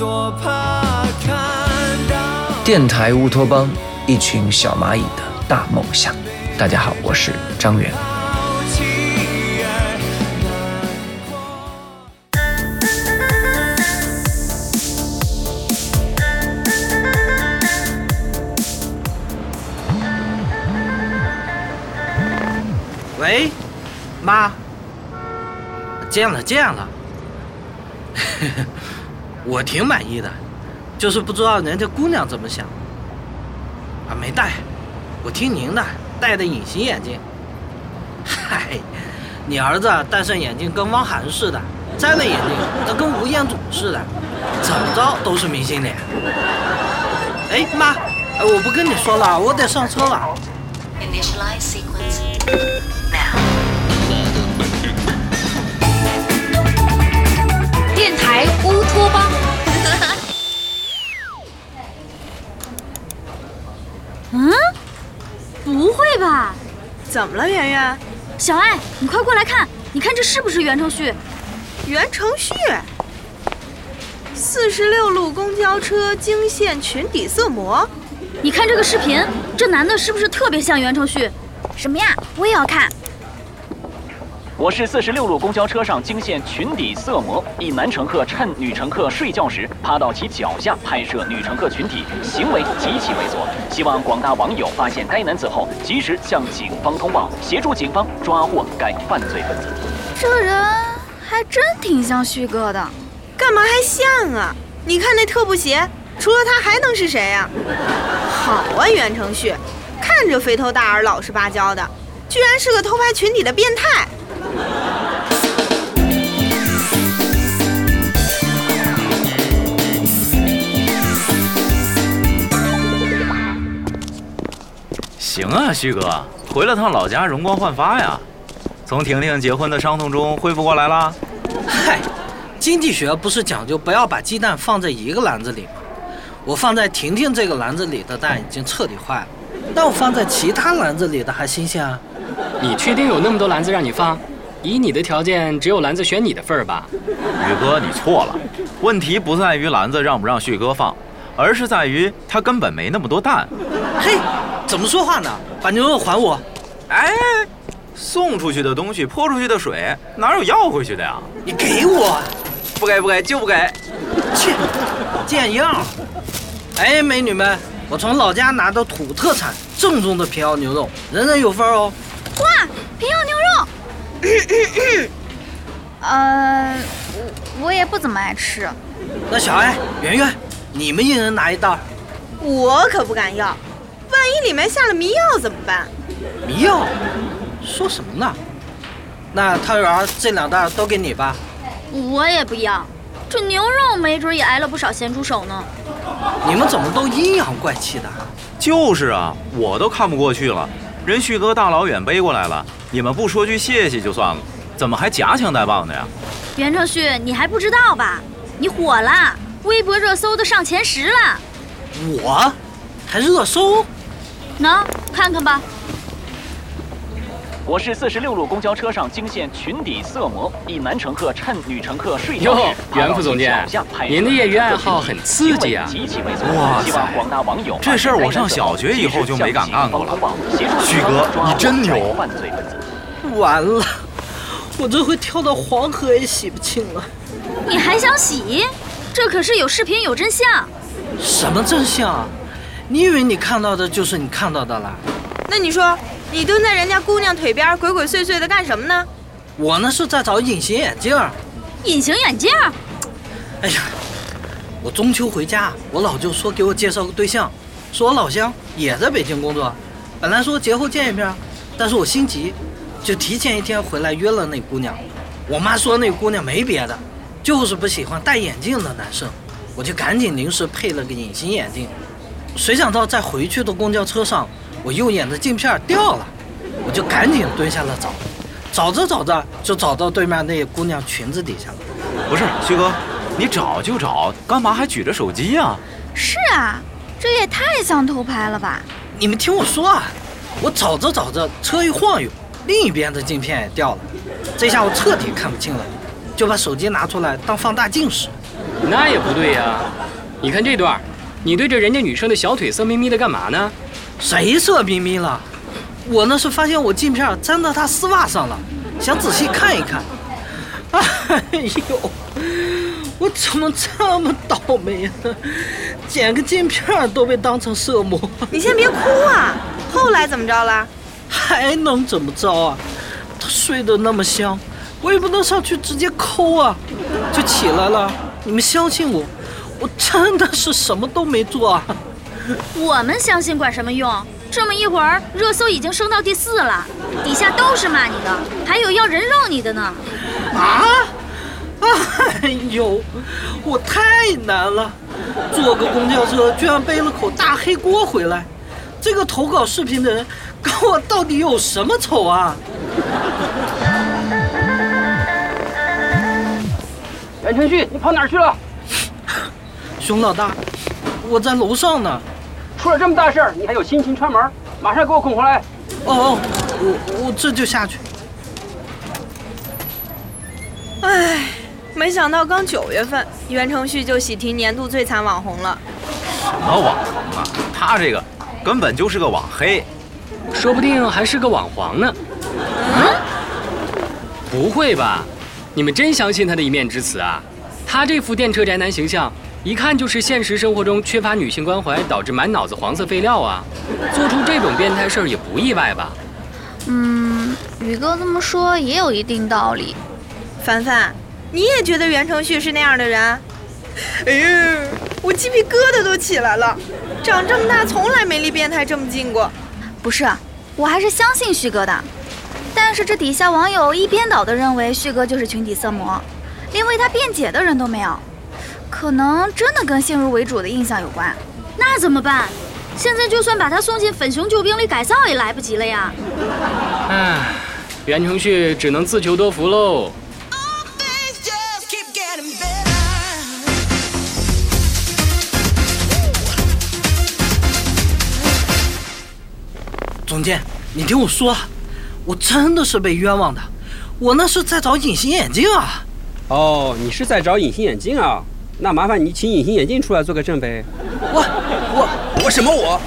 多怕看到电台乌托邦，一群小蚂蚁的大梦想。大家好，我是张远。喂，妈，见了见了，我挺满意的，就是不知道人家姑娘怎么想。啊，没戴，我听您的，戴的隐形眼镜。嗨，你儿子戴上眼镜跟汪涵似的，摘了眼镜那跟吴彦祖似的，怎么着都是明星脸。哎，妈，我不跟你说了，我得上车了。怎么了，圆圆？小爱，你快过来看，你看这是不是袁承旭？袁承旭，四十六路公交车惊现裙底色魔。你看这个视频，这男的是不是特别像袁承旭？什么呀？我也要看。我市四十六路公交车上惊现裙底色魔，一男乘客趁女乘客睡觉时趴到其脚下拍摄女乘客裙体，行为极其猥琐。希望广大网友发现该男子后，及时向警方通报，协助警方抓获该犯罪分子。这人还真挺像旭哥的。干嘛还像啊？你看那特步鞋，除了他还能是谁呀、好啊，袁承旭，看着肥头大耳、老实巴交的，居然是个偷拍群底的变态。啊，旭哥，回了趟老家，容光焕发呀。从婷婷结婚的伤痛中恢复过来啦？嗨，经济学不是讲究不要把鸡蛋放在一个篮子里吗？我放在婷婷这个篮子里的蛋已经彻底坏了，但我放在其他篮子里的还新鲜啊。你确定有那么多篮子让你放？以你的条件，只有篮子选你的份儿吧？宇哥，你错了。问题不在于篮子让不让旭哥放，而是在于他根本没那么多蛋。嘿，怎么说话呢？把牛肉还我！哎，送出去的东西，泼出去的水，哪有要回去的呀？你给我，不给不给就不给。切，见样。哎，美女们，我从老家拿的土特产正宗的平遥牛肉，人人有份哦。哇，平遥牛肉。呃，我我也不怎么爱吃。那小艾、圆圆，你们一人拿一袋儿。我可不敢要，万一里面下了迷药怎么办？迷药？说什么呢？那汤圆这两袋都给你吧。我也不要，这牛肉没准也挨了不少咸猪手呢。你们怎么都阴阳怪气的啊？就是啊，我都看不过去了。人旭哥大老远背过来了，你们不说句谢谢就算了，怎么还夹枪带棒的呀？袁承旭，你还不知道吧？你火了，微博热搜都上前十了。我还热搜？喏，看看吧。我市四十六路公交车上惊现裙底色魔，一男乘客趁女乘客睡觉哟时，袁副总监您的业余爱好很刺激啊。哇塞广大网友这事儿我上小学以后就没敢干过了旭哥你真牛。完了，我这回跳到黄河也洗不清了。你还想洗？这可是有视频有真相。什么真相啊？你以为你看到的就是你看到的了？那你说，你蹲在人家姑娘腿边鬼鬼祟祟的干什么呢？我呢是在找隐形眼镜。隐形眼镜？哎呀，我中秋回家，我老舅说给我介绍个对象，说我老乡也在北京工作，本来说节后见一面，但是我心急，就提前一天回来约了那姑娘。我妈说那姑娘没别的，就是不喜欢戴眼镜的男生，我就赶紧临时配了个隐形眼镜。谁想到在回去的公交车上，我右眼的镜片掉了，我就赶紧蹲下了找，找着找着就找到对面那姑娘裙子底下了。不是徐哥，你找就找，干嘛还举着手机呀、是啊，这也太像偷拍了吧！你们听我说啊，我找着找着，车一晃悠，另一边的镜片也掉了，这下我彻底看不清了，就把手机拿出来当放大镜使。那也不对呀。你看这段儿，你对着人家女生的小腿色眯眯的干嘛呢？谁色眯眯了？我那是发现我镜片粘到她丝袜上了，想仔细看一看。哎呦，我怎么这么倒霉呢？捡个镜片都被当成色魔，你先别哭啊。后来怎么着了？还能怎么着啊？她睡得那么香，我也不能上去直接抠啊，就起来了。你们相信我，我真的是什么都没做啊。我们相信管什么用？这么一会儿，热搜已经升到第四了，底下都是骂你的，还有要人肉你的呢。啊！哎呦，我太难了，坐个公交车居然背了口大黑锅回来，这个投稿视频的人跟我到底有什么仇啊？袁承旭，你跑哪儿去了？熊老大，我在楼上呢。出了这么大事儿，你还有心情串门？马上给我滚回来！哦哦，我我这就下去。唉，没想到刚九月份，袁承旭就喜提年度最惨网红了。什么网红啊？他这个根本就是个网黑。说不定还是个网黄呢。不会吧？你们真相信他的一面之词啊？他这副电车宅男形象，一看就是现实生活中缺乏女性关怀，导致满脑子黄色废料啊！做出这种变态事儿也不意外吧？嗯，宇哥这么说也有一定道理。凡凡，你也觉得袁承旭是那样的人？哎呀，我鸡皮疙瘩都起来了。长这么大从来没离变态这么近过。不是，我还是相信旭哥的。但是这底下网友一边倒的认为旭哥就是群体色魔，连为他辩解的人都没有。可能真的跟先入为主的印象有关。那怎么办？现在就算把他送进粉熊救兵里改造也来不及了呀。唉，袁承旭只能自求多福喽。总监，你听我说，我真的是被冤枉的，我那是在找隐形眼镜啊。哦，你是在找隐形眼镜啊？那麻烦你请隐形眼镜出来做个证呗。我我我什么我？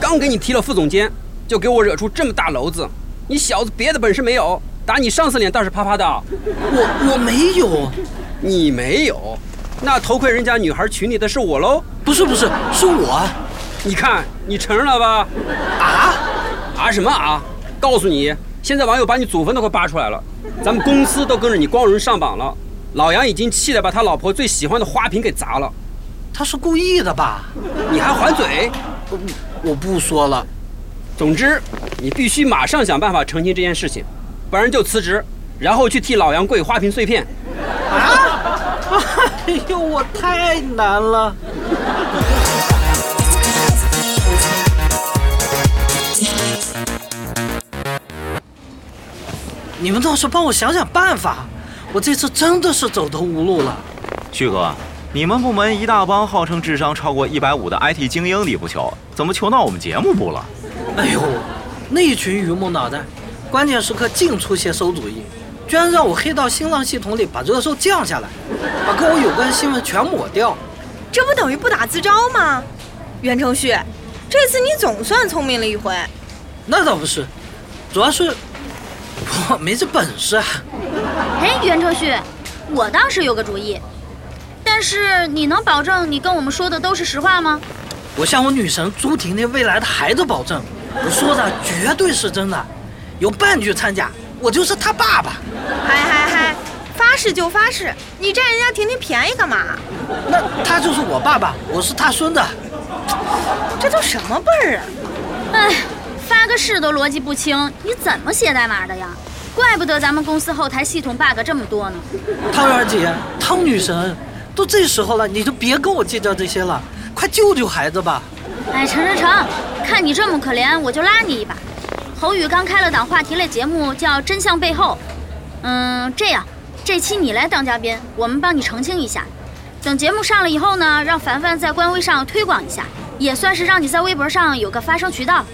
刚给你提了副总监，就给我惹出这么大篓子。你小子别的本事没有，打你上司脸倒是啪啪的。我我没有，你没有，那偷窥人家女孩群里的是我喽？不是不是，是我。你看，你承认了吧？啊啊什么啊？告诉你，现在网友把你祖坟都快扒出来了，咱们公司都跟着你光荣上榜了。老杨已经气得把他老婆最喜欢的花瓶给砸了。他是故意的吧？你还还嘴？我不说了。总之，你必须马上想办法澄清这件事情，不然就辞职，然后去替老杨跪花瓶碎片。啊！哎呦，我太难了。你们倒是帮我想想办法，我这次真的是走投无路了。旭哥，你们部门一大帮号称智商超过一百五的 IT 精英里不求，怎么求到我们节目部了？哎呦，那群榆木脑袋，关键时刻净出些馊主意，居然让我黑到新浪系统里把热搜降下来，把跟我有关新闻全抹掉。这不等于不打自招吗？袁承旭，这次你总算聪明了一回。那倒不是，主要是我没这本事啊。哎，袁承旭，我倒是有个主意，但是你能保证你跟我们说的都是实话吗？我向我女神朱婷婷未来的孩子保证，我说的绝对是真的，有半句掺假，我就是他爸爸。嗨嗨嗨，发誓就发誓，你占人家婷婷便宜干嘛？那他就是我爸爸，我是他孙子。这都什么辈儿啊？哎，发个誓都逻辑不清，你怎么写代码的呀？怪不得咱们公司后台系统 bug 这么多呢。汤圆姐，汤女神，都这时候了，你就别跟我计较这些了，快救救孩子吧。哎，成成成，看你这么可怜，我就拉你一把。侯宇刚开了档话题类节目，叫《真相背后》。嗯，这样，这期你来当嘉宾，我们帮你澄清一下。等节目上了以后呢，让凡凡在官微上推广一下，也算是让你在微博上有个发声渠道。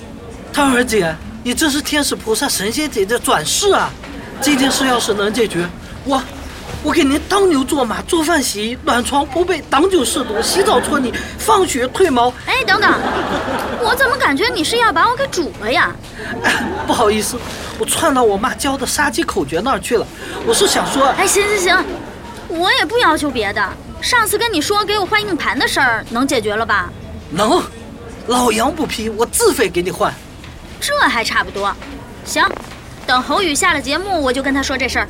汤儿姐，你这是天使菩萨、神仙姐姐转世啊！这件事要是能解决，我我给您当牛做马，做饭洗衣，暖床铺被，挡酒试毒，洗澡搓泥，放血褪毛。哎，等等，我怎么感觉你是要把我给煮了呀？哎，不好意思，我窜到我妈教的杀鸡口诀那儿去了。我是想说，哎，行行行，我也不要求别的。上次跟你说给我换硬盘的事儿，能解决了吧？能，老杨不批，我自费给你换。这还差不多。行，等侯宇下了节目，我就跟他说这事儿。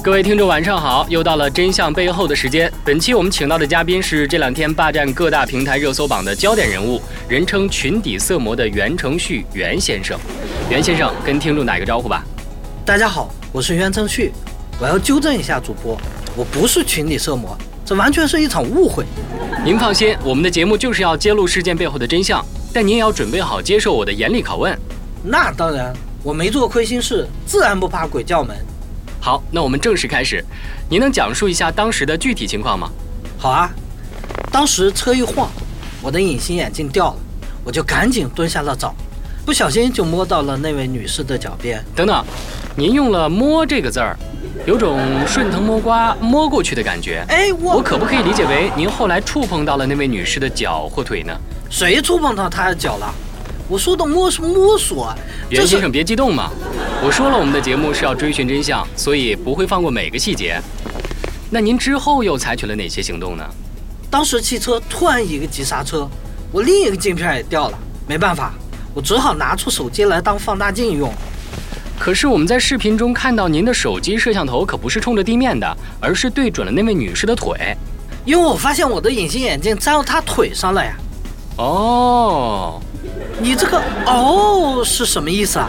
各位听众，晚上好！又到了真相背后的时间。本期我们请到的嘉宾是这两天霸占各大平台热搜榜的焦点人物，人称“群底色魔”的袁承旭袁先生。袁先生跟听众打一个招呼吧。大家好，我是袁承旭，我要纠正一下主播，我不是群里色魔，这完全是一场误会。您放心，我们的节目就是要揭露事件背后的真相，但您也要准备好接受我的严厉拷问。那当然，我没做亏心事，自然不怕鬼叫门。好，那我们正式开始。您能讲述一下当时的具体情况吗？好啊，当时车一晃，我的隐形眼镜掉了，我就赶紧蹲下了找，不小心就摸到了那位女士的脚边。等等，您用了“摸”这个字儿，有种顺藤摸瓜摸过去的感觉。哎，我我可不可以理解为您后来触碰到了那位女士的脚或腿呢？谁触碰到她的脚了？我说的摸是摸索，袁先生别激动嘛，我说了我们的节目是要追寻真相，所以不会放过每个细节。那您之后又采取了哪些行动呢？当时汽车突然一个急刹车，我另一个镜片也掉了，没办法，我只好拿出手机来当放大镜用。可是我们在视频中看到您的手机摄像头可不是冲着地面的，而是对准了那位女士的腿。因为我发现我的隐形眼镜粘到她腿上了呀。哦，你这个哦是什么意思啊？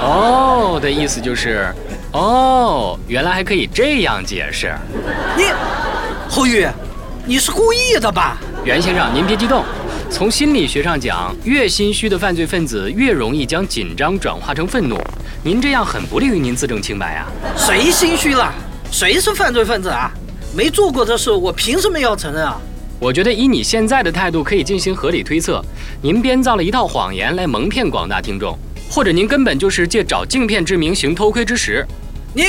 哦的意思就是，哦，原来还可以这样解释。你，侯宇，你是故意的吧？袁先生，您别激动。从心理学上讲，越心虚的犯罪分子越容易将紧张转化成愤怒。您这样很不利于您自证清白啊！谁心虚了？谁是犯罪分子啊？没做过的事，我凭什么要承认啊？我觉得以你现在的态度，可以进行合理推测，您编造了一套谎言来蒙骗广大听众，或者您根本就是借找镜片之名行偷窥之实。你，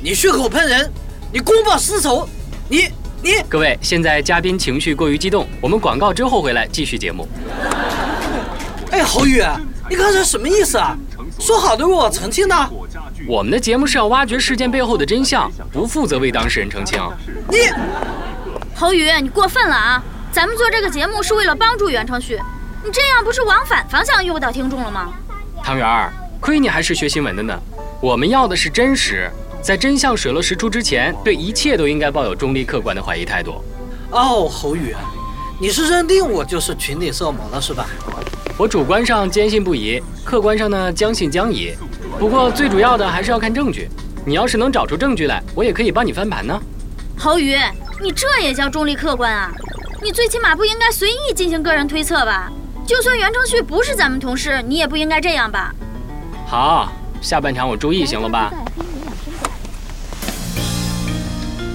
你血口喷人，你公报私仇，你你各位，现在嘉宾情绪过于激动，我们广告之后回来继续节目。哎，侯宇，你刚才什么意思啊？说好的为我澄清呢，我们的节目是要挖掘事件背后的真相，不负责为当事人澄清。你侯宇，你过分了啊！咱们做这个节目是为了帮助袁承旭，你这样不是往反方向诱导听众了吗？汤圆儿，亏你还是学新闻的呢。我们要的是真实，在真相水落石出之前，对一切都应该抱有中立客观的怀疑态度。哦，侯宇，你是认定我就是群里色魔了是吧？我主观上坚信不疑，客观上呢将信将疑。不过最主要的还是要看证据。你要是能找出证据来，我也可以帮你翻盘呢。侯宇，你这也叫中立客观啊？你最起码不应该随意进行个人推测吧？就算袁承旭不是咱们同事，你也不应该这样吧？好，下半场我注意行了吧？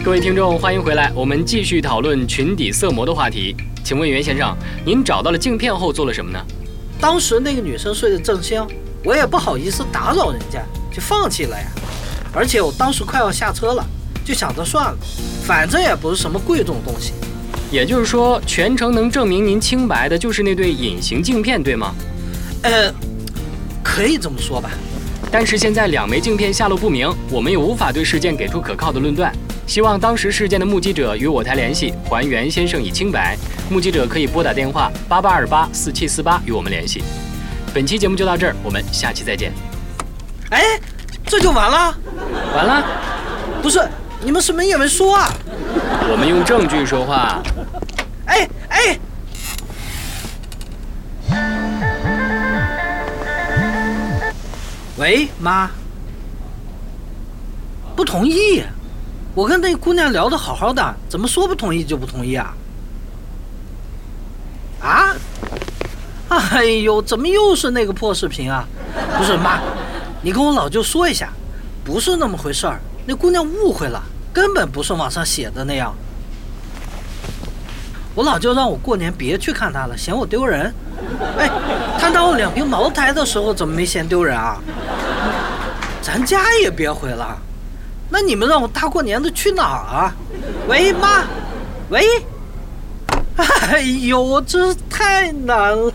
各位听众，欢迎回来，我们继续讨论群底色魔的话题。请问袁先生，您找到了镜片后做了什么呢？当时那个女生睡得正香，我也不好意思打扰人家，就放弃了呀。而且我当时快要下车了，就想着算了，反正也不是什么贵重东西。也就是说，全程能证明您清白的就是那对隐形镜片，对吗？呃，可以这么说吧。但是现在两枚镜片下落不明，我们也无法对事件给出可靠的论断。希望当时事件的目击者与我台联系，还袁先生以清白。目击者可以拨打电话八八二八四七四八与我们联系。本期节目就到这儿，我们下期再见。哎，这就完了？完了，不是，你们什么也没说啊？我们用证据说话。哎哎，喂，妈，不同意。我跟那姑娘聊得好好的，怎么说不同意就不同意啊？啊？哎呦，怎么又是那个破视频啊？不是妈，你跟我老舅说一下，不是那么回事儿。那姑娘误会了，根本不是网上写的那样。我老舅让我过年别去看他了，嫌我丢人。哎，他拿我两瓶茅台的时候怎么没嫌丢人啊？咱家也别回了。那你们让我大过年的去哪啊？喂，妈，喂。哎呦，真是太难了。